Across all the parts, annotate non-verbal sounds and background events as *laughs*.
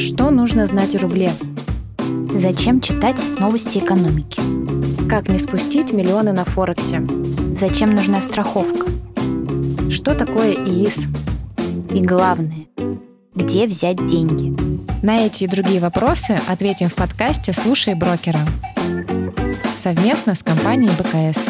Что нужно знать о рубле? Зачем читать новости экономики? Как не спустить миллионы на Форексе? Зачем нужна страховка? Что такое ИИС? И главное, где взять деньги? На эти и другие вопросы ответим в подкасте «Слушай брокера» совместно с компанией БКС.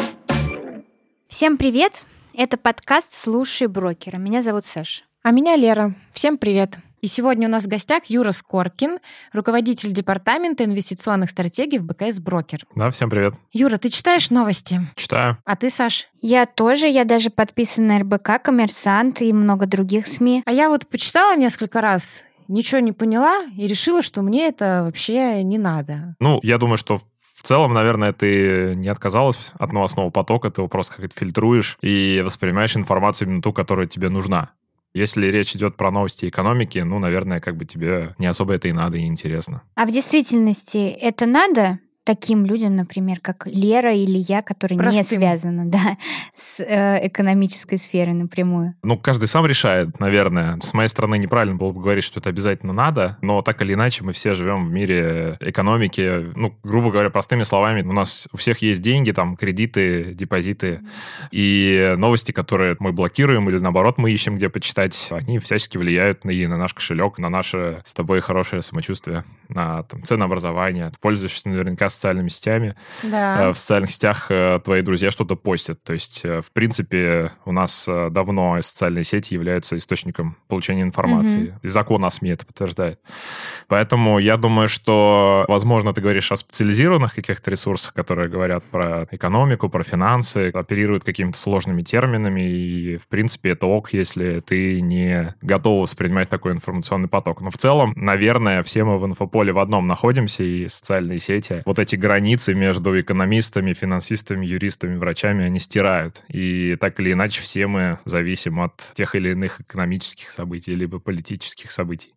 Всем привет! Это подкаст «Слушай брокера». Меня зовут Саша. А меня Лера. Всем привет! И сегодня у нас в гостях Юра Скоркин, руководитель департамента инвестиционных стратегий в БКС Брокер. Да, всем привет. Юра, ты читаешь новости? Читаю. А ты, Саш? Я тоже, я даже подписана на РБК, Коммерсант и много других СМИ. А я вот почитала несколько раз, ничего не поняла и решила, что мне это вообще не надо. Ну, я думаю, что в целом, наверное, ты не отказалась от новостного потока, ты его просто как-то фильтруешь и воспринимаешь информацию именно ту, которая тебе нужна. Если речь идет про новости экономики, ну, наверное, как бы тебе не особо это и надо, и интересно. А в действительности это надо? Таким людям, например, как Лера или я, которые Простым. не связаны да, *laughs* с э, экономической сферой напрямую? Ну, каждый сам решает, наверное. С моей стороны, неправильно было бы говорить, что это обязательно надо, но так или иначе мы все живем в мире экономики. Ну, грубо говоря, простыми словами, у нас у всех есть деньги, там, кредиты, депозиты, и новости, которые мы блокируем или, наоборот, мы ищем, где почитать, они всячески влияют и на наш кошелек, на наше с тобой хорошее самочувствие, на там, ценообразование. Пользуешься наверняка социальными сетями. Да. Э, в социальных сетях э, твои друзья что-то постят. То есть, э, в принципе, у нас давно социальные сети являются источником получения информации. Угу. И закон о СМИ это подтверждает. Поэтому я думаю, что, возможно, ты говоришь о специализированных каких-то ресурсах, которые говорят про экономику, про финансы, оперируют какими-то сложными терминами, и, в принципе, это ок, если ты не готов воспринимать такой информационный поток. Но в целом, наверное, все мы в инфополе в одном находимся, и социальные сети вот эти границы между экономистами, финансистами, юристами, врачами, они стирают. И так или иначе все мы зависим от тех или иных экономических событий, либо политических событий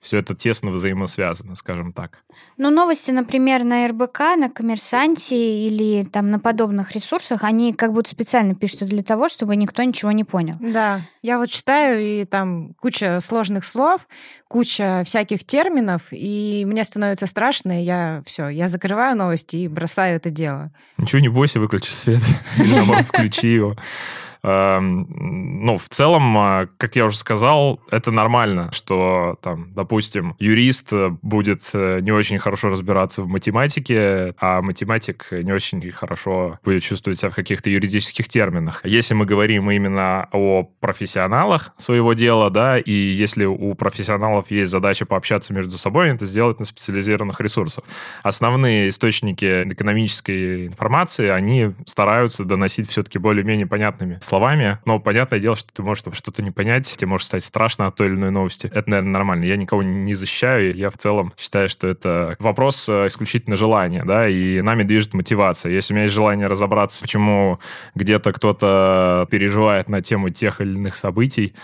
все это тесно взаимосвязано, скажем так. Ну, новости, например, на РБК, на Коммерсанте или там на подобных ресурсах, они как будто специально пишут для того, чтобы никто ничего не понял. Да, я вот читаю, и там куча сложных слов, куча всяких терминов, и мне становится страшно, и я все, я закрываю новости и бросаю это дело. Ничего не бойся, выключи свет, *laughs* или наоборот, включи его. Эм, ну, в целом, а, как я уже сказал, это нормально, что там, допустим, юрист будет э, не очень хорошо разбираться в математике, а математик не очень хорошо будет чувствовать себя в каких-то юридических терминах. Если мы говорим именно о профессионалах своего дела, да, и если у профессионалов есть задача пообщаться между собой, это сделать на специализированных ресурсах. Основные источники экономической информации, они стараются доносить все-таки более-менее понятными словами, но понятное дело, что ты можешь что-то не понять, тебе может стать страшно от той или иной новости. Это, наверное, нормально. Я никого не защищаю, я в целом считаю, что это вопрос э, исключительно желания, да, и нами движет мотивация. Если у меня есть желание разобраться, почему где-то кто-то переживает на тему тех или иных событий,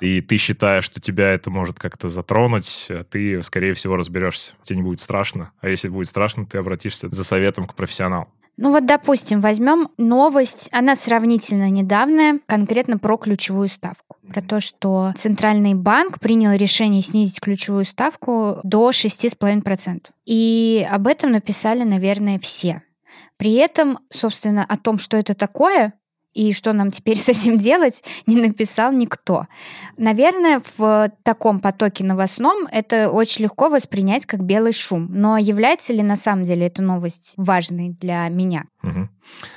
и ты считаешь, что тебя это может как-то затронуть, ты, скорее всего, разберешься. Тебе не будет страшно. А если будет страшно, ты обратишься за советом к профессионалу. Ну вот, допустим, возьмем новость, она сравнительно недавняя, конкретно про ключевую ставку. Про то, что Центральный банк принял решение снизить ключевую ставку до 6,5%. И об этом написали, наверное, все. При этом, собственно, о том, что это такое, и что нам теперь *laughs* с этим делать, не написал никто. Наверное, в таком потоке новостном это очень легко воспринять как белый шум. Но является ли на самом деле эта новость важной для меня? Угу.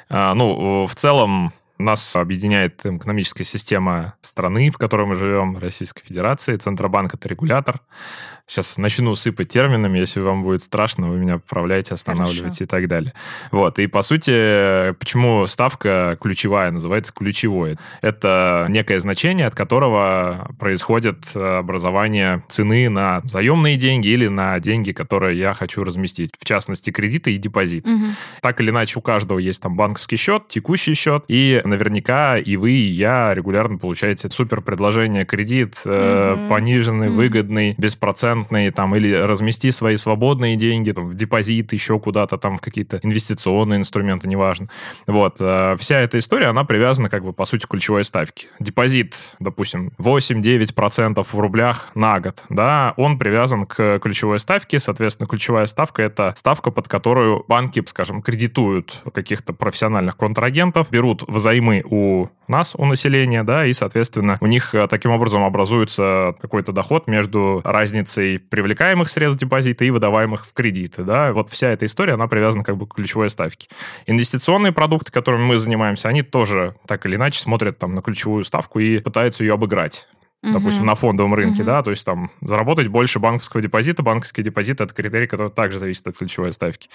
А, ну, в целом, нас объединяет экономическая система страны, в которой мы живем, Российской Федерации. Центробанк — это регулятор. Сейчас начну сыпать терминами. Если вам будет страшно, вы меня поправляете, останавливаете Хорошо. и так далее. Вот. И, по сути, почему ставка ключевая называется ключевой? Это некое значение, от которого происходит образование цены на заемные деньги или на деньги, которые я хочу разместить. В частности, кредиты и депозит. Угу. Так или иначе, у каждого есть там банковский счет, текущий счет, и наверняка и вы, и я регулярно получаете супер предложение кредит, э, пониженный, mm-hmm. выгодный, беспроцентный, там, или размести свои свободные деньги там, в депозит, еще куда-то там в какие-то инвестиционные инструменты, неважно. Вот. Э, вся эта история, она привязана как бы по сути к ключевой ставке. Депозит, допустим, 8-9% в рублях на год, да, он привязан к ключевой ставке, соответственно, ключевая ставка — это ставка, под которую банки, скажем, кредитуют каких-то профессиональных контрагентов, берут взаймы у нас, у населения, да, и, соответственно, у них э, таким образом образуется какой-то доход между разницей привлекаемых средств депозита и выдаваемых в кредиты, да. Вот вся эта история, она привязана как бы к ключевой ставке. Инвестиционные продукты, которыми мы занимаемся, они тоже так или иначе смотрят там на ключевую ставку и пытаются ее обыграть допустим, угу. на фондовом рынке, угу. да, то есть там заработать больше банковского депозита. Банковский депозит — это критерий, который также зависит от ключевой ставки.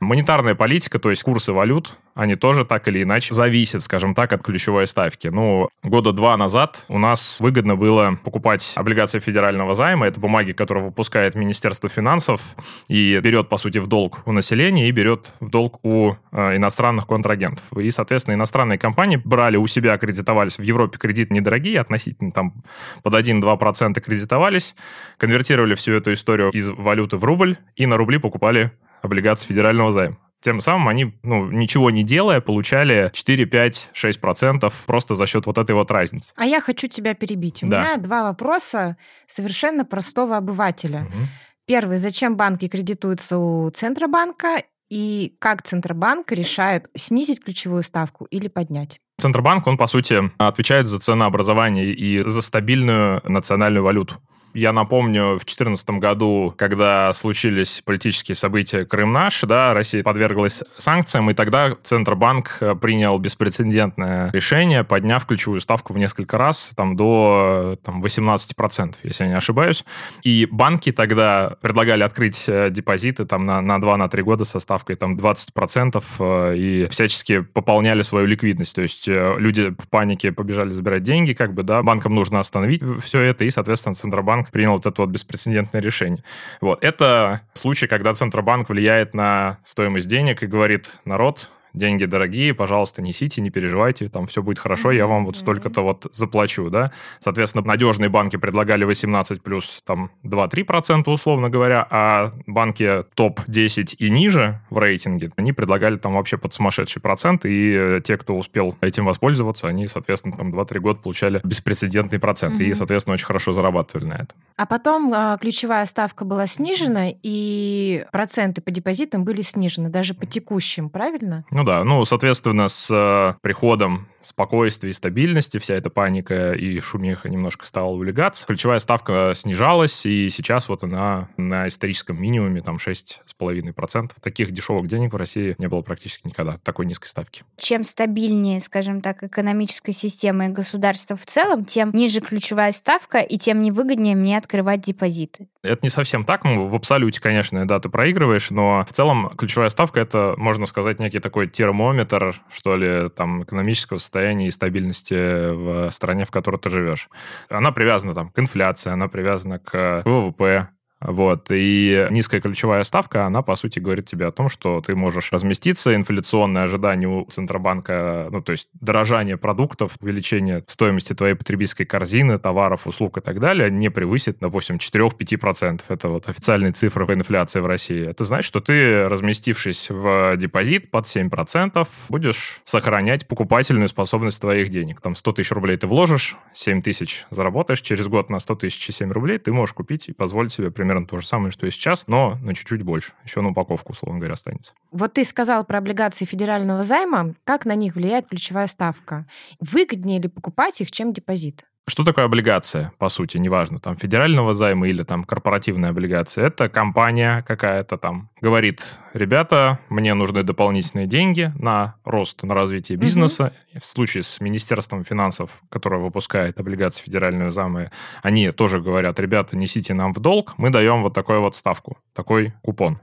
Монетарная политика, то есть курсы валют, они тоже так или иначе зависят, скажем так, от ключевой ставки. Ну, года два назад у нас выгодно было покупать облигации федерального займа. Это бумаги, которые выпускает Министерство финансов и берет, по сути, в долг у населения и берет в долг у э, иностранных контрагентов. И, соответственно, иностранные компании брали у себя, кредитовались. В Европе кредиты недорогие, относительно там под 1-2% кредитовались, конвертировали всю эту историю из валюты в рубль и на рубли покупали облигации федерального займа. Тем самым они, ну, ничего не делая, получали 4, 5, 6 процентов просто за счет вот этой вот разницы. А я хочу тебя перебить. У да. меня два вопроса совершенно простого обывателя. Угу. Первый, зачем банки кредитуются у Центробанка? И как Центробанк решает снизить ключевую ставку или поднять? Центробанк, он, по сути, отвечает за ценообразование и за стабильную национальную валюту. Я напомню, в 2014 году, когда случились политические события Крым наш, да, Россия подверглась санкциям, и тогда Центробанк э, принял беспрецедентное решение, подняв ключевую ставку в несколько раз, там, до там, 18%, если я не ошибаюсь. И банки тогда предлагали открыть э, депозиты там, на, на 2-3 года со ставкой там, 20% э, и всячески пополняли свою ликвидность. То есть люди в панике побежали забирать деньги, как бы, да, банкам нужно остановить все это, и, соответственно, Центробанк Центробанк принял вот это вот беспрецедентное решение. Вот. Это случай, когда Центробанк влияет на стоимость денег и говорит, народ, деньги дорогие, пожалуйста, несите, не переживайте, там все будет хорошо, я вам вот столько-то вот заплачу, да. Соответственно, надежные банки предлагали 18 плюс там 2-3% условно говоря, а банки топ-10 и ниже в рейтинге, они предлагали там вообще под сумасшедший процент, и э, те, кто успел этим воспользоваться, они, соответственно, там 2-3 года получали беспрецедентный процент, mm-hmm. и, соответственно, очень хорошо зарабатывали на этом. А потом э, ключевая ставка была снижена, и проценты по депозитам были снижены, даже по текущим, правильно? Ну да, ну, соответственно, с э, приходом спокойствия и стабильности вся эта паника и шумиха немножко стала улегаться. Ключевая ставка снижалась, и сейчас вот она на историческом минимуме, там, 6,5%. Таких дешевых денег в России не было практически никогда, такой низкой ставки. Чем стабильнее, скажем так, экономическая система и государство в целом, тем ниже ключевая ставка, и тем невыгоднее мне открывать депозиты. Это не совсем так. Ну, в абсолюте, конечно, да, ты проигрываешь, но в целом ключевая ставка — это, можно сказать, некий такой термометр, что ли, там, экономического состояния и стабильности в стране, в которой ты живешь. Она привязана там к инфляции, она привязана к ВВП, вот. И низкая ключевая ставка, она, по сути, говорит тебе о том, что ты можешь разместиться. Инфляционное ожидание у Центробанка, ну, то есть дорожание продуктов, увеличение стоимости твоей потребительской корзины, товаров, услуг и так далее, не превысит, допустим, 4-5%. Это вот официальные цифры по инфляции в России. Это значит, что ты, разместившись в депозит под 7%, будешь сохранять покупательную способность твоих денег. Там 100 тысяч рублей ты вложишь, 7 тысяч заработаешь, через год на 100 тысяч и 7 рублей ты можешь купить и позволить себе примерно примерно то же самое, что и сейчас, но на чуть-чуть больше. Еще на упаковку, условно говоря, останется. Вот ты сказал про облигации федерального займа. Как на них влияет ключевая ставка? Выгоднее ли покупать их, чем депозит? Что такое облигация, по сути, неважно, там, федерального займа или там корпоративная облигация? Это компания какая-то там говорит, ребята, мне нужны дополнительные деньги на рост, на развитие бизнеса. Угу. В случае с Министерством финансов, которое выпускает облигации федерального займа, они тоже говорят, ребята, несите нам в долг, мы даем вот такую вот ставку, такой купон.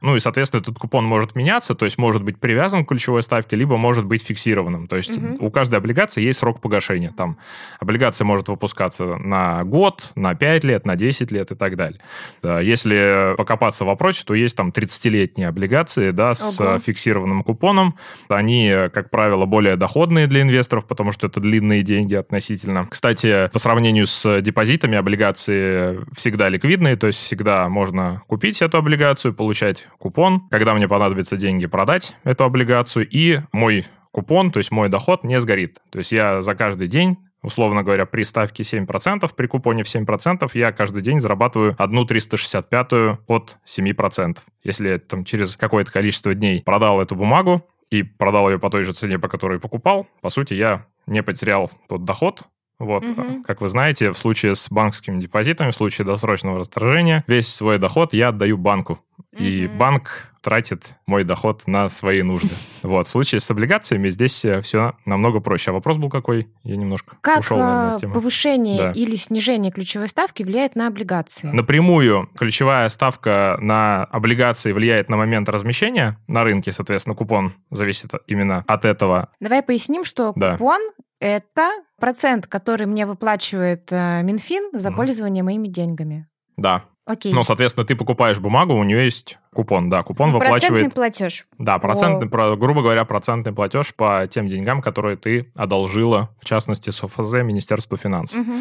Ну и, соответственно, этот купон может меняться, то есть может быть привязан к ключевой ставке, либо может быть фиксированным. То есть угу. у каждой облигации есть срок погашения. Там облигация может выпускаться на год, на 5 лет, на 10 лет и так далее. Если покопаться в вопросе, то есть там 30-летние облигации да, с Ого. фиксированным купоном. Они, как правило, более доходные для инвесторов, потому что это длинные деньги относительно. Кстати, по сравнению с депозитами, облигации всегда ликвидные, то есть всегда можно купить эту облигацию, получать купон. Когда мне понадобятся деньги, продать эту облигацию. И мой купон, то есть мой доход не сгорит. То есть я за каждый день условно говоря, при ставке 7%, при купоне в 7%, я каждый день зарабатываю одну 365 от 7%. Если я там через какое-то количество дней продал эту бумагу и продал ее по той же цене, по которой покупал, по сути, я не потерял тот доход, вот, угу. как вы знаете, в случае с банковскими депозитами, в случае досрочного расторжения, весь свой доход я отдаю банку. Угу. И банк тратит мой доход на свои нужды. Вот, в случае с облигациями здесь э, все намного проще. А вопрос был какой? Я немножко как ушел на тему. повышение да. или снижение ключевой ставки влияет на облигации? Напрямую ключевая ставка на облигации влияет на момент размещения на рынке, соответственно, купон зависит именно от этого. Давай поясним, что да. купон это процент, который мне выплачивает э, Минфин за угу. пользование моими деньгами. Да. Окей. Ну, соответственно, ты покупаешь бумагу, у нее есть купон, да, купон ну, выплачивает... Процентный платеж. Да, процентный, О. грубо говоря, процентный платеж по тем деньгам, которые ты одолжила, в частности, с ОФЗ, Министерству финансов. Угу.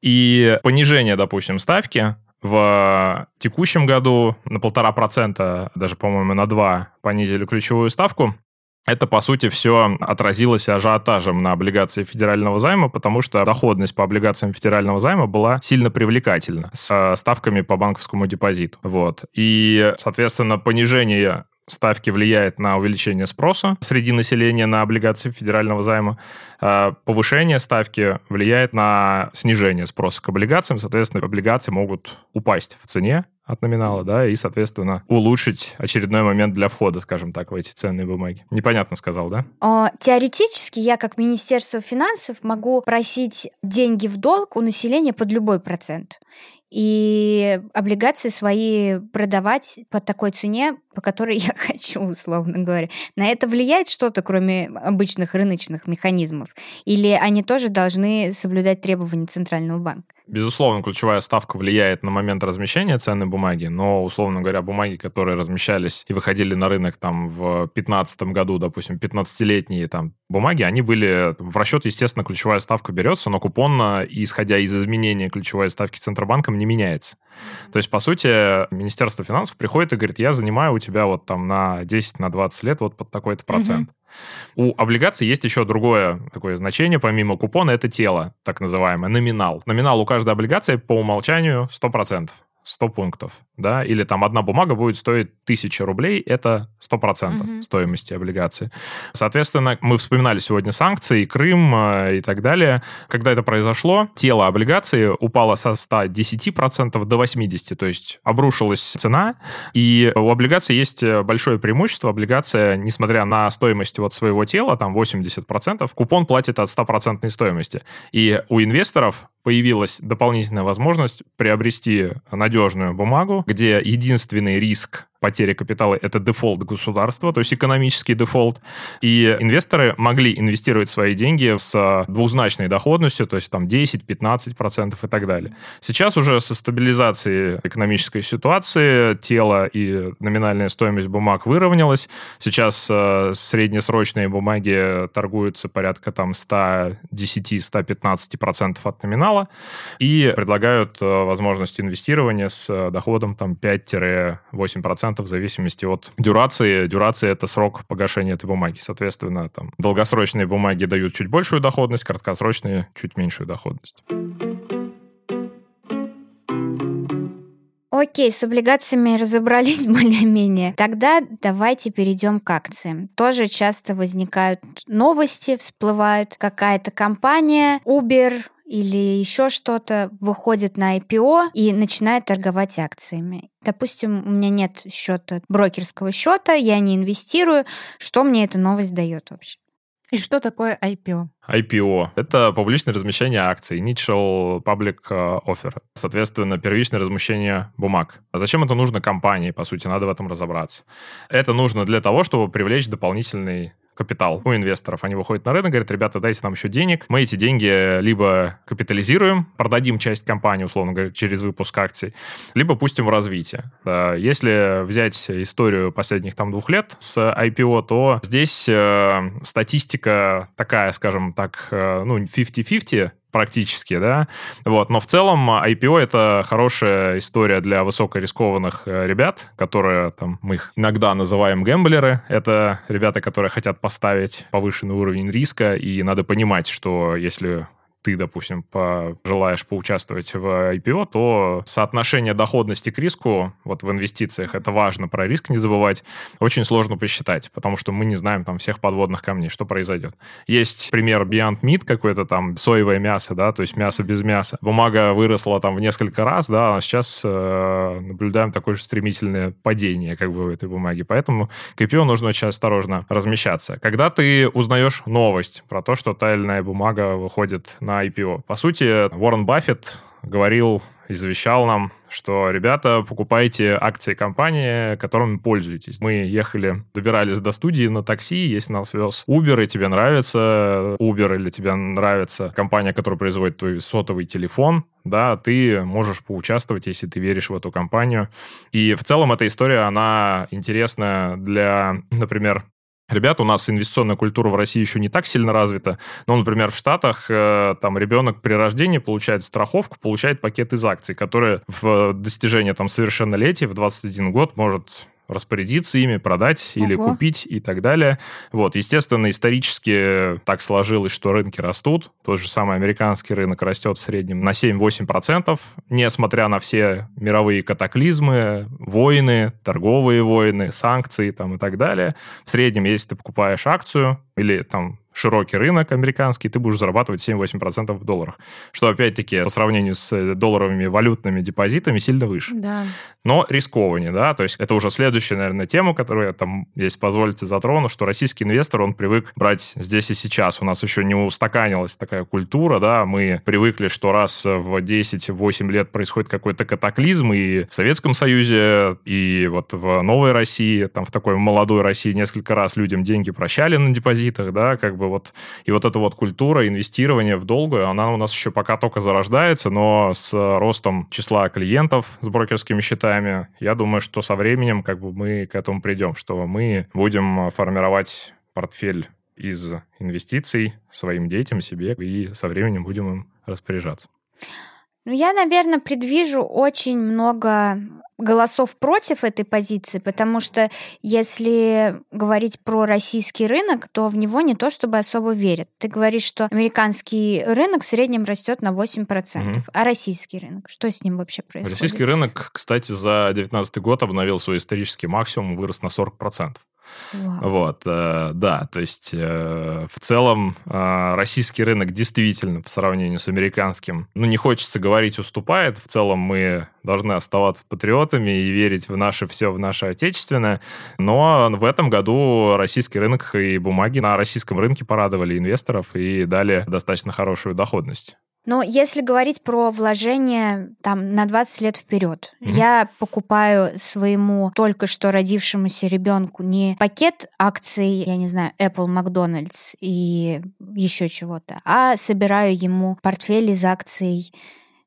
И понижение, допустим, ставки в текущем году на полтора процента, даже, по-моему, на два понизили ключевую ставку это, по сути, все отразилось ажиотажем на облигации федерального займа, потому что доходность по облигациям федерального займа была сильно привлекательна с э, ставками по банковскому депозиту. Вот. И, соответственно, понижение ставки влияет на увеличение спроса среди населения на облигации федерального займа. А повышение ставки влияет на снижение спроса к облигациям. Соответственно, облигации могут упасть в цене от номинала, да, и, соответственно, улучшить очередной момент для входа, скажем так, в эти ценные бумаги. Непонятно сказал, да? О, теоретически я, как Министерство финансов, могу просить деньги в долг у населения под любой процент и облигации свои продавать по такой цене, по которой *laughs* я хочу, условно говоря. На это влияет что-то, кроме обычных рыночных механизмов? Или они тоже должны соблюдать требования Центрального банка? Безусловно, ключевая ставка влияет на момент размещения ценной бумаги, но, условно говоря, бумаги, которые размещались и выходили на рынок там в 2015 году, допустим, 15-летние там бумаги, они были в расчет, естественно, ключевая ставка берется, но купонно, исходя из изменения ключевой ставки Центробанком, не меняется. То есть, по сути, Министерство финансов приходит и говорит, я занимаю у тебя вот там на 10, на 20 лет вот под такой-то процент. У облигаций есть еще другое такое значение, помимо купона, это тело, так называемое, номинал. Номинал у каждой облигации по умолчанию 100%. 100 пунктов, да, или там одна бумага будет стоить 1000 рублей, это 100% угу. стоимости облигации. Соответственно, мы вспоминали сегодня санкции, Крым э, и так далее. Когда это произошло, тело облигации упало со 110% до 80%, то есть обрушилась цена, и у облигации есть большое преимущество. Облигация, несмотря на стоимость вот своего тела, там 80%, купон платит от 100% стоимости. И у инвесторов появилась дополнительная возможность приобрести надежную бумагу, где единственный риск потери капитала – это дефолт государства, то есть экономический дефолт. И инвесторы могли инвестировать свои деньги с двузначной доходностью, то есть там 10-15% и так далее. Сейчас уже со стабилизацией экономической ситуации тело и номинальная стоимость бумаг выровнялась. Сейчас э, среднесрочные бумаги торгуются порядка там 110-115% от номинала и предлагают э, возможность инвестирования с доходом там 5-8% в зависимости от дюрации. Дюрация — это срок погашения этой бумаги. Соответственно, там долгосрочные бумаги дают чуть большую доходность, краткосрочные — чуть меньшую доходность. Окей, с облигациями разобрались *laughs* более-менее. Тогда давайте перейдем к акциям. Тоже часто возникают новости, всплывают какая-то компания, Uber, или еще что-то, выходит на IPO и начинает торговать акциями. Допустим, у меня нет счета, брокерского счета, я не инвестирую. Что мне эта новость дает вообще? И что такое IPO? IPO — это публичное размещение акций, Initial Public э, Offer. Соответственно, первичное размещение бумаг. А зачем это нужно компании, по сути, надо в этом разобраться. Это нужно для того, чтобы привлечь дополнительный капитал у инвесторов. Они выходят на рынок, говорят, ребята, дайте нам еще денег. Мы эти деньги либо капитализируем, продадим часть компании, условно говоря, через выпуск акций, либо пустим в развитие. Если взять историю последних там двух лет с IPO, то здесь э, статистика такая, скажем так, э, ну, 50-50, практически, да, вот, но в целом IPO это хорошая история для высокорискованных э, ребят, которые, там, мы их иногда называем гэмблеры, это ребята, которые хотят поставить повышенный уровень риска, и надо понимать, что если ты, допустим, пожелаешь поучаствовать в IPO, то соотношение доходности к риску вот в инвестициях, это важно, про риск не забывать, очень сложно посчитать, потому что мы не знаем там всех подводных камней, что произойдет. Есть пример Beyond Meat какой-то там, соевое мясо, да, то есть мясо без мяса. Бумага выросла там в несколько раз, да, а сейчас э, наблюдаем такое же стремительное падение как бы в этой бумаге, поэтому к IPO нужно очень осторожно размещаться. Когда ты узнаешь новость про то, что та или иная бумага выходит на IPO. По сути, Уоррен Баффет говорил и завещал нам, что, ребята, покупайте акции компании, которыми пользуетесь. Мы ехали, добирались до студии на такси, если нас вез Uber, и тебе нравится Uber, или тебе нравится компания, которая производит твой сотовый телефон, да, ты можешь поучаствовать, если ты веришь в эту компанию. И в целом эта история, она интересна для, например, Ребят, у нас инвестиционная культура в России еще не так сильно развита. Но, например, в Штатах э, там ребенок при рождении получает страховку, получает пакет из акций, которые в достижении там совершеннолетия в 21 год может распорядиться ими, продать Ого. или купить и так далее. Вот, естественно, исторически так сложилось, что рынки растут. Тот же самый американский рынок растет в среднем на 7-8%, несмотря на все мировые катаклизмы, войны, торговые войны, санкции там и так далее. В среднем, если ты покупаешь акцию или там широкий рынок американский, ты будешь зарабатывать 7-8% в долларах. Что, опять-таки, по сравнению с э, долларовыми валютными депозитами, сильно выше. Да. Но рискованнее, да, то есть это уже следующая, наверное, тема, которую я там, если позволите, затрону, что российский инвестор, он привык брать здесь и сейчас. У нас еще не устаканилась такая культура, да, мы привыкли, что раз в 10-8 лет происходит какой-то катаклизм, и в Советском Союзе, и вот в Новой России, там в такой молодой России несколько раз людям деньги прощали на депозитах, да, как бы бы вот... И вот эта вот культура инвестирования в долгую, она у нас еще пока только зарождается, но с ростом числа клиентов с брокерскими счетами, я думаю, что со временем как бы мы к этому придем, что мы будем формировать портфель из инвестиций своим детям, себе, и со временем будем им распоряжаться. Ну, я, наверное, предвижу очень много голосов против этой позиции, потому что если говорить про российский рынок, то в него не то чтобы особо верят. Ты говоришь, что американский рынок в среднем растет на 8%, угу. а российский рынок, что с ним вообще происходит? Российский рынок, кстати, за 2019 год обновил свой исторический максимум, вырос на 40%. Wow. Вот, э, да, то есть э, в целом э, российский рынок действительно по сравнению с американским, ну, не хочется говорить, уступает. В целом мы должны оставаться патриотами и верить в наше все, в наше отечественное. Но в этом году российский рынок и бумаги на российском рынке порадовали инвесторов и дали достаточно хорошую доходность. Но если говорить про вложение там на 20 лет вперед, mm-hmm. я покупаю своему только что родившемуся ребенку не пакет акций, я не знаю, Apple, McDonald's и еще чего-то, а собираю ему портфель из акций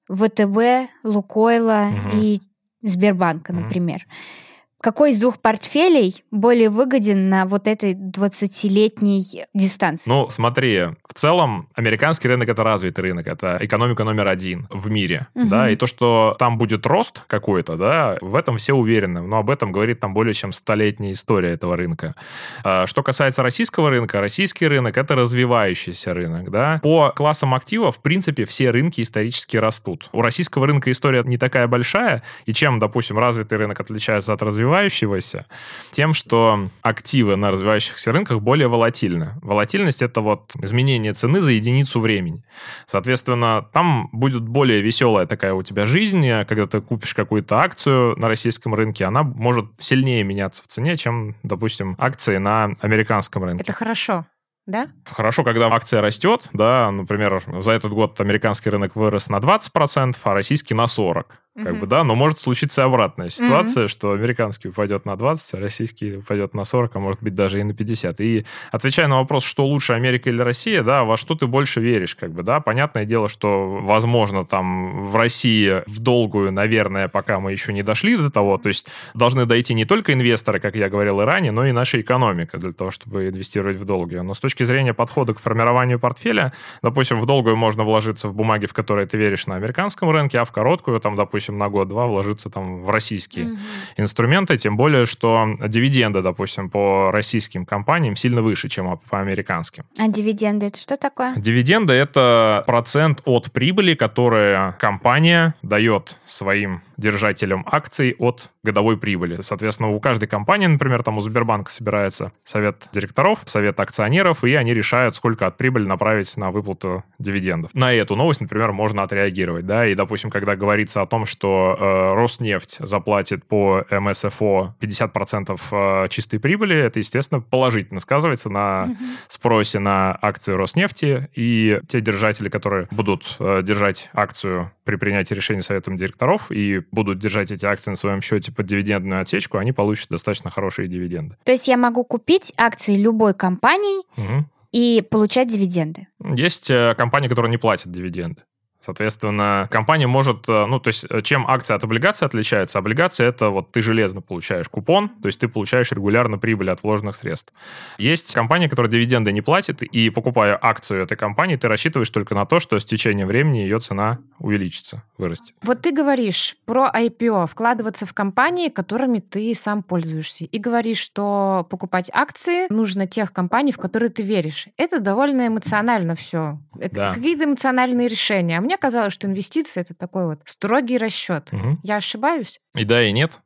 ВТБ, Лукойла mm-hmm. и Сбербанка, например. Mm-hmm какой из двух портфелей более выгоден на вот этой 20-летней дистанции? Ну, смотри, в целом американский рынок — это развитый рынок, это экономика номер один в мире, угу. да, и то, что там будет рост какой-то, да, в этом все уверены, но об этом говорит там более чем столетняя история этого рынка. А, что касается российского рынка, российский рынок — это развивающийся рынок, да. По классам активов, в принципе, все рынки исторически растут. У российского рынка история не такая большая, и чем, допустим, развитый рынок отличается от развивающегося, развивающегося тем, что активы на развивающихся рынках более волатильны. Волатильность — это вот изменение цены за единицу времени. Соответственно, там будет более веселая такая у тебя жизнь, когда ты купишь какую-то акцию на российском рынке, она может сильнее меняться в цене, чем, допустим, акции на американском рынке. Это хорошо да? Хорошо, когда акция растет, да, например, за этот год американский рынок вырос на 20%, а российский на 40% как угу. бы, да, но может случиться обратная ситуация, угу. что американский упадет на 20, а российский упадет на 40, а может быть даже и на 50. И отвечая на вопрос, что лучше, Америка или Россия, да, во что ты больше веришь, как бы, да, понятное дело, что, возможно, там в России в долгую, наверное, пока мы еще не дошли до того, то есть должны дойти не только инвесторы, как я говорил и ранее, но и наша экономика для того, чтобы инвестировать в долгую. Но с точки зрения подхода к формированию портфеля, допустим, в долгую можно вложиться в бумаги, в которые ты веришь на американском рынке, а в короткую, там, допустим, допустим, на год-два вложиться там в российские mm-hmm. инструменты, тем более, что дивиденды, допустим, по российским компаниям сильно выше, чем по американским. А дивиденды это что такое? Дивиденды это процент от прибыли, которую компания дает своим держателям акций от годовой прибыли. Соответственно, у каждой компании, например, там у Сбербанка собирается совет директоров, совет акционеров, и они решают, сколько от прибыли направить на выплату дивидендов. На эту новость, например, можно отреагировать, да, и, допустим, когда говорится о том, что э, Роснефть заплатит по МСФО 50% э, чистой прибыли, это, естественно, положительно сказывается на угу. спросе на акции Роснефти, и те держатели, которые будут э, держать акцию при принятии решения советом директоров и будут держать эти акции на своем счете под дивидендную отсечку, они получат достаточно хорошие дивиденды. То есть я могу купить акции любой компании угу. и получать дивиденды? Есть э, компании, которые не платят дивиденды. Соответственно, компания может, э, ну, то есть, э, чем акция от облигации отличается? Облигация — это вот ты железно получаешь купон, то есть ты получаешь регулярно прибыль от вложенных средств. Есть компания, которая дивиденды не платит, и покупая акцию этой компании, ты рассчитываешь только на то, что с течением времени ее цена увеличится, вырастет. Вот ты говоришь про IPO, вкладываться в компании, которыми ты сам пользуешься, и говоришь, что покупать акции нужно тех компаний, в которые ты веришь. Это довольно эмоционально все. Да. Какие-то эмоциональные решения. А мне казалось, что инвестиции это такой вот строгий расчет. Угу. Я ошибаюсь? И да, и нет,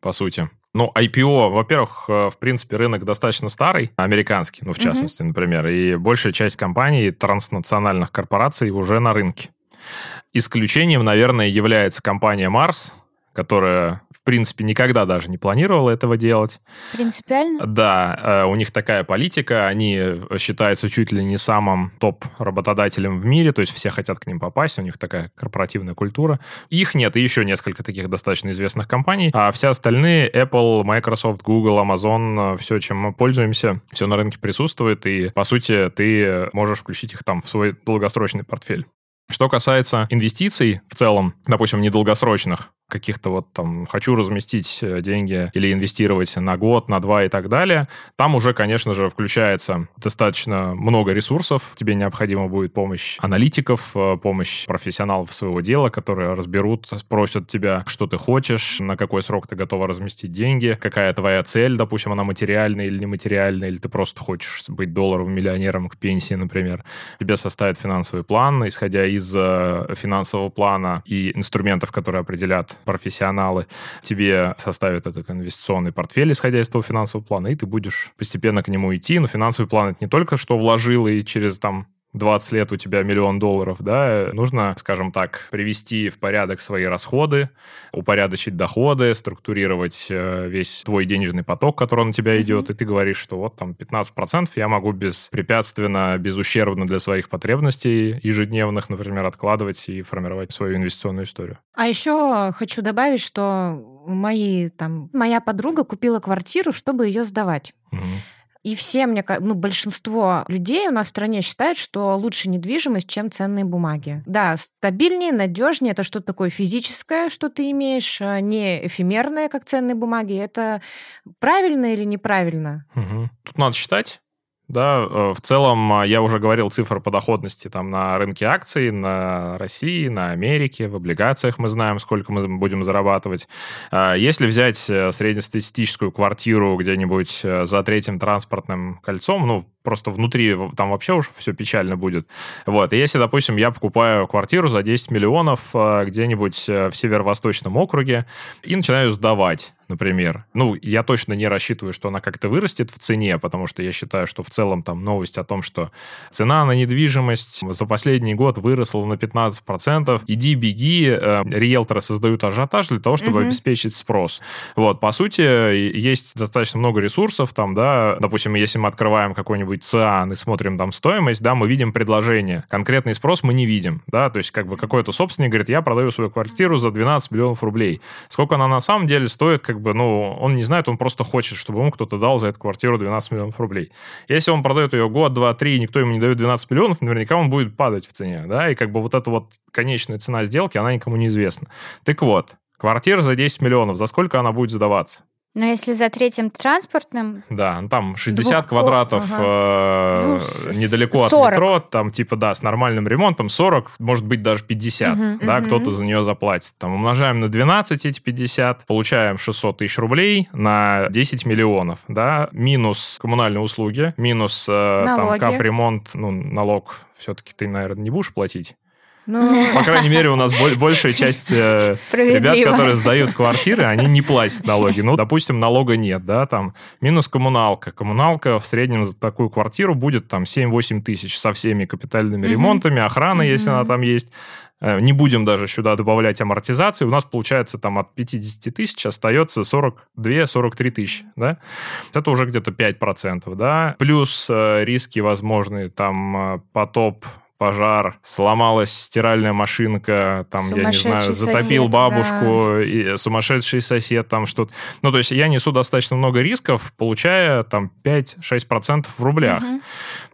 по сути. Ну, IPO, во-первых, э, в принципе, рынок достаточно старый, американский, ну, в частности, угу. например, и большая часть компаний, транснациональных корпораций уже на рынке. Исключением, наверное, является компания Mars, которая, принципе, никогда даже не планировала этого делать. Принципиально? Да, э, у них такая политика, они считаются чуть ли не самым топ-работодателем в мире, то есть все хотят к ним попасть, у них такая корпоративная культура. Их нет, и еще несколько таких достаточно известных компаний, а все остальные, Apple, Microsoft, Google, Amazon, все, чем мы пользуемся, все на рынке присутствует, и, по сути, ты можешь включить их там в свой долгосрочный портфель. Что касается инвестиций в целом, допустим, недолгосрочных, каких-то вот там хочу разместить э, деньги или инвестировать на год, на два и так далее, там уже, конечно же, включается достаточно много ресурсов. Тебе необходима будет помощь аналитиков, э, помощь профессионалов своего дела, которые разберут, спросят тебя, что ты хочешь, на какой срок ты готова разместить деньги, какая твоя цель, допустим, она материальная или нематериальная, или ты просто хочешь быть долларовым миллионером к пенсии, например. Тебе составят финансовый план, исходя из э, финансового плана и инструментов, которые определят профессионалы тебе составят этот инвестиционный портфель, исходя из того финансового плана, и ты будешь постепенно к нему идти. Но финансовый план — это не только что вложил и через там 20 лет у тебя миллион долларов, да, нужно, скажем так, привести в порядок свои расходы, упорядочить доходы, структурировать э, весь твой денежный поток, который на тебя идет, и ты говоришь, что вот там 15% я могу беспрепятственно, безущербно для своих потребностей ежедневных, например, откладывать и формировать свою инвестиционную историю. А еще хочу добавить, что мои, там, моя подруга купила квартиру, чтобы ее сдавать. Mm-hmm. И все, мне ну, большинство людей у нас в стране считают, что лучше недвижимость, чем ценные бумаги. Да, стабильнее, надежнее, это что-то такое физическое, что ты имеешь, а не эфемерное, как ценные бумаги. Это правильно или неправильно? Угу. Тут надо считать да, э, в целом, а, я уже говорил цифры по доходности там на рынке акций, на России, на Америке, в облигациях мы знаем, сколько мы будем зарабатывать. А, если взять э, среднестатистическую квартиру где-нибудь э, за третьим транспортным кольцом, ну, просто внутри там вообще уж все печально будет. Вот, и если, допустим, я покупаю квартиру за 10 миллионов где-нибудь в северо-восточном округе и начинаю сдавать, например. Ну, я точно не рассчитываю, что она как-то вырастет в цене, потому что я считаю, что в целом там новость о том, что цена на недвижимость за последний год выросла на 15%. Иди, беги, э, риэлторы создают ажиотаж для того, чтобы угу. обеспечить спрос. Вот, по сути, есть достаточно много ресурсов там, да, допустим, если мы открываем какой-нибудь ЦИАН и смотрим там стоимость, да, мы видим предложение. Конкретный спрос мы не видим, да, то есть как бы какой-то собственник говорит, я продаю свою квартиру за 12 миллионов рублей. Сколько она на самом деле стоит, как бы, ну, он не знает, он просто хочет, чтобы ему кто-то дал за эту квартиру 12 миллионов рублей. Если он продает ее год, два, три, и никто ему не дает 12 миллионов, наверняка он будет падать в цене, да, и как бы вот эта вот конечная цена сделки, она никому не известна. Так вот, квартира за 10 миллионов, за сколько она будет сдаваться? Но если за третьим транспортным... Да, ну, там 60 двух... квадратов ага. э, ну, недалеко 40. от метро, там типа, да, с нормальным ремонтом 40, может быть, даже 50, угу, да, угу. кто-то за нее заплатит. Там умножаем на 12 эти 50, получаем 600 тысяч рублей на 10 миллионов, да, минус коммунальные услуги, минус э, там капремонт, ну, налог все-таки ты, наверное, не будешь платить. Ну... *laughs* По крайней мере, у нас большая часть э, ребят, которые сдают квартиры, они не платят налоги. Ну, допустим, налога нет, да, там минус коммуналка. Коммуналка в среднем за такую квартиру будет там 7-8 тысяч со всеми капитальными mm-hmm. ремонтами, охраной, mm-hmm. если она там есть. Э, не будем даже сюда добавлять амортизации. У нас получается там от 50 тысяч остается 42-43 тысячи, да. Это уже где-то 5%, да. Плюс э, риски возможные, там потоп пожар, сломалась стиральная машинка, там, я не знаю, затопил сосед, бабушку, да. и сумасшедший сосед, там что-то. Ну, то есть я несу достаточно много рисков, получая там 5-6% в рублях. Угу.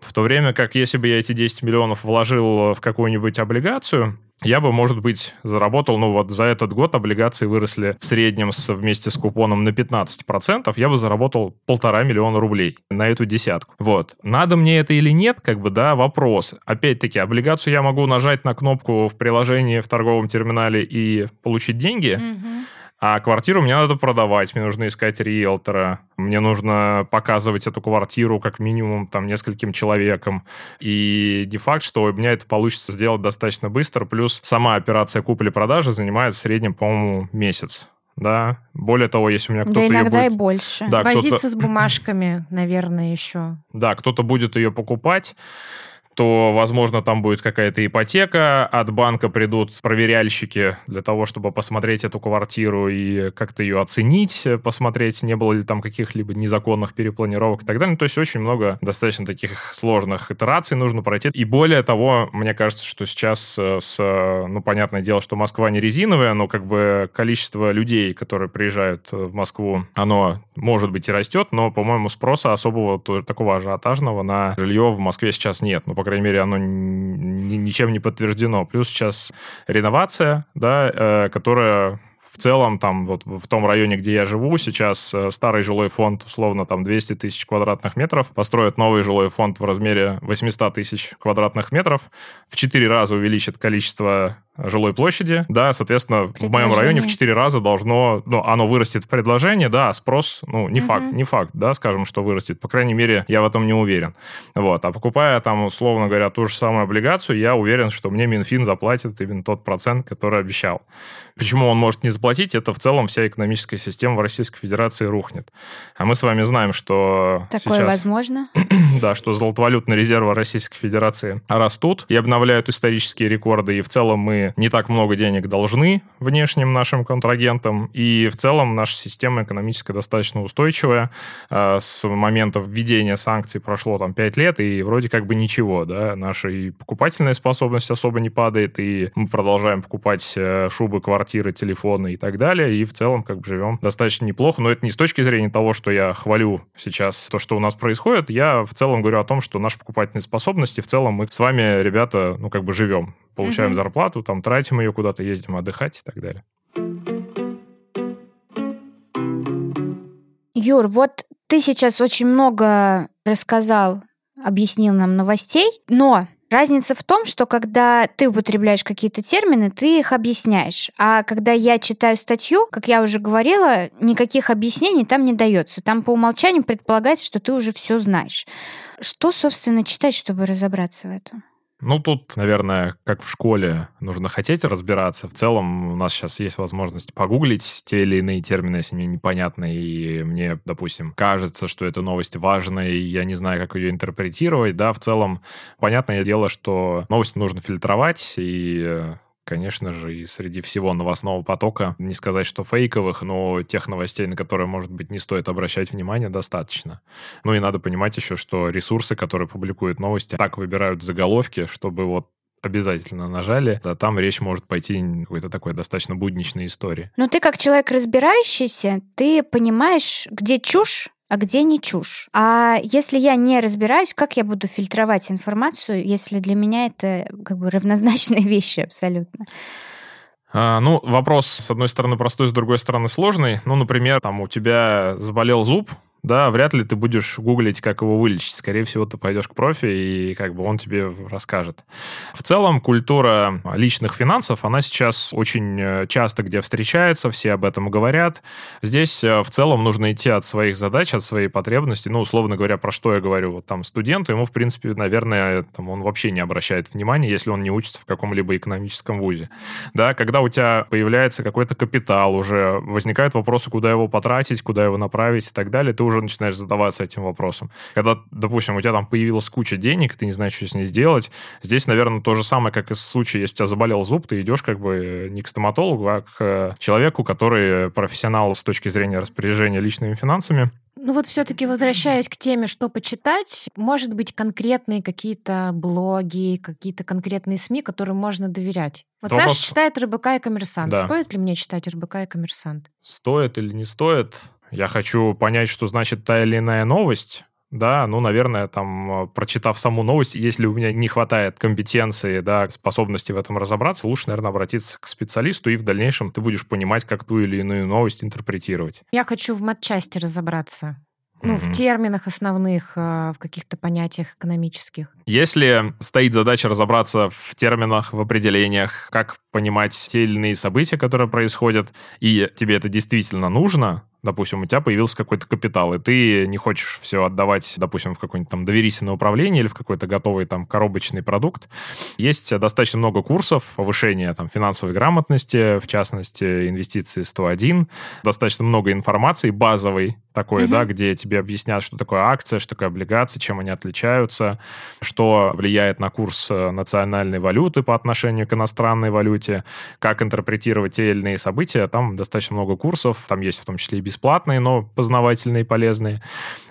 В то время как если бы я эти 10 миллионов вложил в какую-нибудь облигацию, я бы, может быть, заработал, ну вот за этот год облигации выросли в среднем с, вместе с купоном на 15%, я бы заработал полтора миллиона рублей на эту десятку. Вот. Надо мне это или нет, как бы, да, вопрос. Опять-таки, облигацию я могу нажать на кнопку в приложении в торговом терминале и получить деньги, mm-hmm. А квартиру мне надо продавать, мне нужно искать риэлтора, мне нужно показывать эту квартиру как минимум там нескольким человекам. И не факт, что у меня это получится сделать достаточно быстро, плюс сама операция купли-продажи занимает в среднем, по-моему, месяц да. Более того, если у меня кто-то... Да, иногда будет... и больше. Да, Возиться с бумажками, наверное, еще. Да, кто-то будет ее покупать, то, возможно, там будет какая-то ипотека, от банка придут проверяльщики для того, чтобы посмотреть эту квартиру и как-то ее оценить, посмотреть, не было ли там каких-либо незаконных перепланировок и так далее. Ну, то есть очень много достаточно таких сложных итераций нужно пройти. И более того, мне кажется, что сейчас э, с, ну, понятное дело, что Москва не резиновая, но как бы количество людей, которые приезжают в Москву, оно может быть и растет, но, по-моему, спроса особого такого ажиотажного на жилье в Москве сейчас нет. Ну, по крайней мере, оно ничем не подтверждено. Плюс сейчас реновация, да, э, которая в целом там вот в том районе, где я живу, сейчас э, старый жилой фонд, условно, там 200 тысяч квадратных метров, построят новый жилой фонд в размере 800 тысяч квадратных метров, в 4 раза увеличит количество жилой площади, да, соответственно, в моем районе в 4 раза должно, ну, оно вырастет в предложение, да, а спрос, ну, не угу. факт, не факт, да, скажем, что вырастет, по крайней мере, я в этом не уверен. Вот, а покупая там, условно говоря, ту же самую облигацию, я уверен, что мне Минфин заплатит именно тот процент, который обещал. Почему он может не заплатить, это в целом вся экономическая система в Российской Федерации рухнет. А мы с вами знаем, что Такое сейчас... возможно. *clears throat* да, что золотовалютные резервы Российской Федерации растут и обновляют исторические рекорды, и в целом мы не так много денег должны внешним нашим контрагентам, и в целом наша система экономическая достаточно устойчивая. А, с момента введения санкций прошло там 5 лет, и вроде как бы ничего, да, наша и покупательная способность особо не падает, и мы продолжаем покупать э, шубы, квартиры, телефоны и так далее, и в целом как бы живем достаточно неплохо, но это не с точки зрения того, что я хвалю сейчас то, что у нас происходит, я в целом говорю о том, что наши покупательные способности, в целом мы с вами, ребята, ну как бы живем получаем угу. зарплату, там тратим ее куда-то, ездим отдыхать и так далее. Юр, вот ты сейчас очень много рассказал, объяснил нам новостей, но Разница в том, что когда ты употребляешь какие-то термины, ты их объясняешь. А когда я читаю статью, как я уже говорила, никаких объяснений там не дается. Там по умолчанию предполагается, что ты уже все знаешь. Что, собственно, читать, чтобы разобраться в этом? Ну, тут, наверное, как в школе, нужно хотеть разбираться. В целом у нас сейчас есть возможность погуглить те или иные термины, если мне непонятно, и мне, допустим, кажется, что эта новость важная, и я не знаю, как ее интерпретировать, да, в целом, понятное дело, что новости нужно фильтровать, и конечно же, и среди всего новостного потока, не сказать, что фейковых, но тех новостей, на которые, может быть, не стоит обращать внимание, достаточно. Ну и надо понимать еще, что ресурсы, которые публикуют новости, так выбирают заголовки, чтобы вот обязательно нажали, а там речь может пойти какой-то такой достаточно будничной истории. Но ты как человек разбирающийся, ты понимаешь, где чушь, а где не чушь. А если я не разбираюсь, как я буду фильтровать информацию, если для меня это как бы равнозначные *laughs* вещи абсолютно? А, ну, вопрос, с одной стороны, простой, с другой стороны, сложный. Ну, например, там у тебя заболел зуб, да, вряд ли ты будешь гуглить, как его вылечить. Скорее всего, ты пойдешь к профи, и как бы он тебе расскажет. В целом, культура личных финансов, она сейчас очень э, часто где встречается, все об этом говорят. Здесь э, в целом нужно идти от своих задач, от своей потребности. Ну, условно говоря, про что я говорю? Вот там студенту, ему, в принципе, наверное, там, он вообще не обращает внимания, если он не учится в каком-либо экономическом вузе. Да, когда у тебя появляется какой-то капитал, уже возникают вопросы, куда его потратить, куда его направить и так далее, ты уже уже начинаешь задаваться этим вопросом. Когда, допустим, у тебя там появилась куча денег, ты не знаешь, что с ней сделать, здесь, наверное, то же самое, как и в случае, если у тебя заболел зуб, ты идешь как бы не к стоматологу, а к э, человеку, который профессионал с точки зрения распоряжения личными финансами, ну вот все-таки возвращаясь к теме, что почитать, может быть, конкретные какие-то блоги, какие-то конкретные СМИ, которым можно доверять. Вот Вопрос... Саша читает РБК и Коммерсант. Да. Стоит ли мне читать РБК и Коммерсант? Стоит или не стоит? Я хочу понять, что значит та или иная новость, да, ну, наверное, там, прочитав саму новость, если у меня не хватает компетенции, да, способности в этом разобраться, лучше, наверное, обратиться к специалисту, и в дальнейшем ты будешь понимать, как ту или иную новость интерпретировать. Я хочу в матчасти разобраться. Ну, mm-hmm. в терминах основных, э, в каких-то понятиях экономических. Если стоит задача разобраться в терминах, в определениях, как понимать те или иные события, которые происходят, и тебе это действительно нужно, допустим, у тебя появился какой-то капитал, и ты не хочешь все отдавать, допустим, в какое-нибудь там доверительное управление или в какой-то готовый там коробочный продукт. Есть достаточно много курсов повышения там финансовой грамотности, в частности, инвестиции 101, достаточно много информации базовой такой, угу. да, где тебе объяснят, что такое акция, что такое облигация, чем они отличаются, что влияет на курс э, национальной валюты по отношению к иностранной валюте, как интерпретировать те или иные события. Там достаточно много курсов, там есть в том числе и бесплатные, но познавательные и полезные.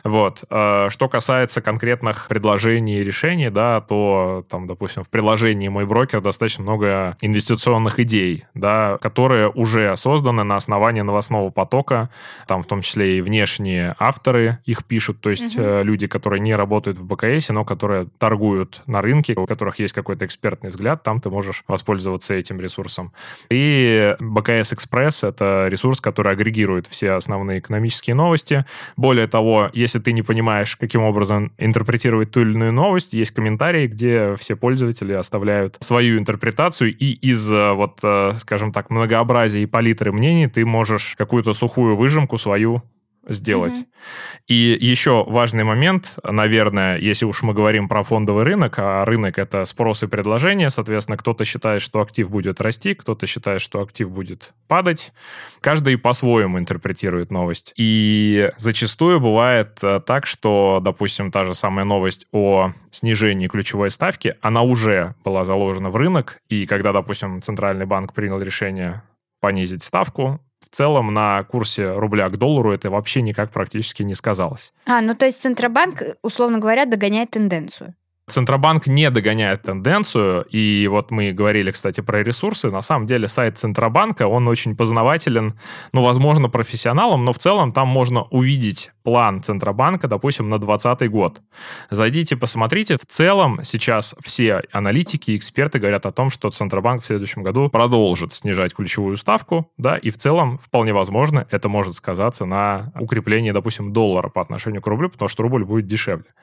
Вот. Э, что касается конкретных предложений и решений, да, то там, допустим, в приложении «Мой брокер» достаточно много инвестиционных идей, да, которые уже созданы на основании новостного потока, там в том числе и внешние авторы их пишут, то есть угу. люди, которые не работают в БКС, но которые торгуют на рынке, у которых есть какой-то экспертный взгляд, там ты можешь воспользоваться этим ресурсом. И БКС Экспресс — это ресурс, который агрегирует все основные основные экономические новости. Более того, если ты не понимаешь, каким образом интерпретировать ту или иную новость, есть комментарии, где все пользователи оставляют свою интерпретацию, и из, э, вот, э, скажем так, многообразия и палитры мнений ты можешь какую-то сухую выжимку свою сделать. Mm-hmm. И еще важный момент, наверное, если уж мы говорим про фондовый рынок, а рынок это спрос и предложение, соответственно, кто-то считает, что актив будет расти, кто-то считает, что актив будет падать. Каждый по-своему интерпретирует новость. И зачастую бывает э, так, что, допустим, та же самая новость о снижении ключевой ставки, она уже была заложена в рынок, и когда, допустим, Центральный банк принял решение понизить ставку, в целом на курсе рубля к доллару это вообще никак практически не сказалось. А, ну то есть Центробанк, условно говоря, догоняет тенденцию. Центробанк не догоняет тенденцию, и вот мы говорили, кстати, про ресурсы. На самом деле сайт Центробанка, он очень познавателен, ну, возможно, профессионалам, но в целом там можно увидеть план Центробанка, допустим, на 2020 год. Зайдите, посмотрите. В целом сейчас все аналитики и эксперты говорят о том, что Центробанк в следующем году продолжит снижать ключевую ставку, да, и в целом, вполне возможно, это может сказаться на укреплении, допустим, доллара по отношению к рублю, потому что рубль будет дешевле.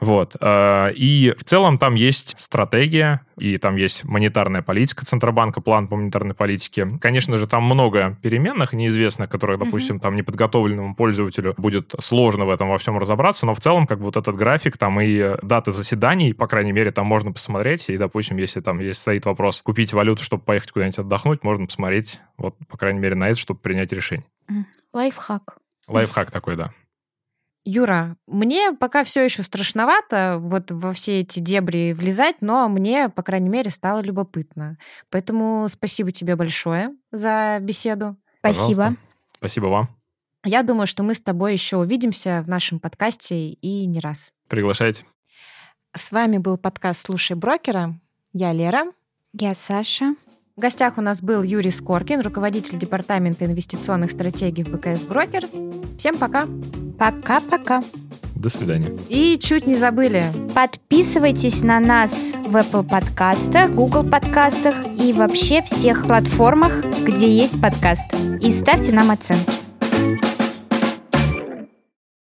Вот. Э, и в целом там есть стратегия, и там есть монетарная политика Центробанка, план по монетарной политике. Конечно же, там много переменных неизвестных, которые, допустим, mm-hmm. там неподготовленному пользователю будет сложно в этом во всем разобраться, но в целом, как вот этот график, там и даты заседаний, по крайней мере, там можно посмотреть, и, допустим, если там есть стоит вопрос купить валюту, чтобы поехать куда-нибудь отдохнуть, можно посмотреть, вот, по крайней мере, на это, чтобы принять решение. Лайфхак. Лайфхак такой, да. Юра, мне пока все еще страшновато вот во все эти дебри влезать, но мне, по крайней мере, стало любопытно. Поэтому спасибо тебе большое за беседу. Спасибо. Пожалуйста. Спасибо вам. Я думаю, что мы с тобой еще увидимся в нашем подкасте и не раз. Приглашайте. С вами был подкаст «Слушай брокера». Я Лера. Я Саша. В гостях у нас был Юрий Скоркин, руководитель Департамента инвестиционных стратегий в БКС Брокер. Всем пока. Пока-пока. До свидания. И чуть не забыли. Подписывайтесь на нас в Apple подкастах, Google подкастах и вообще всех платформах, где есть подкасты. И ставьте нам оценки.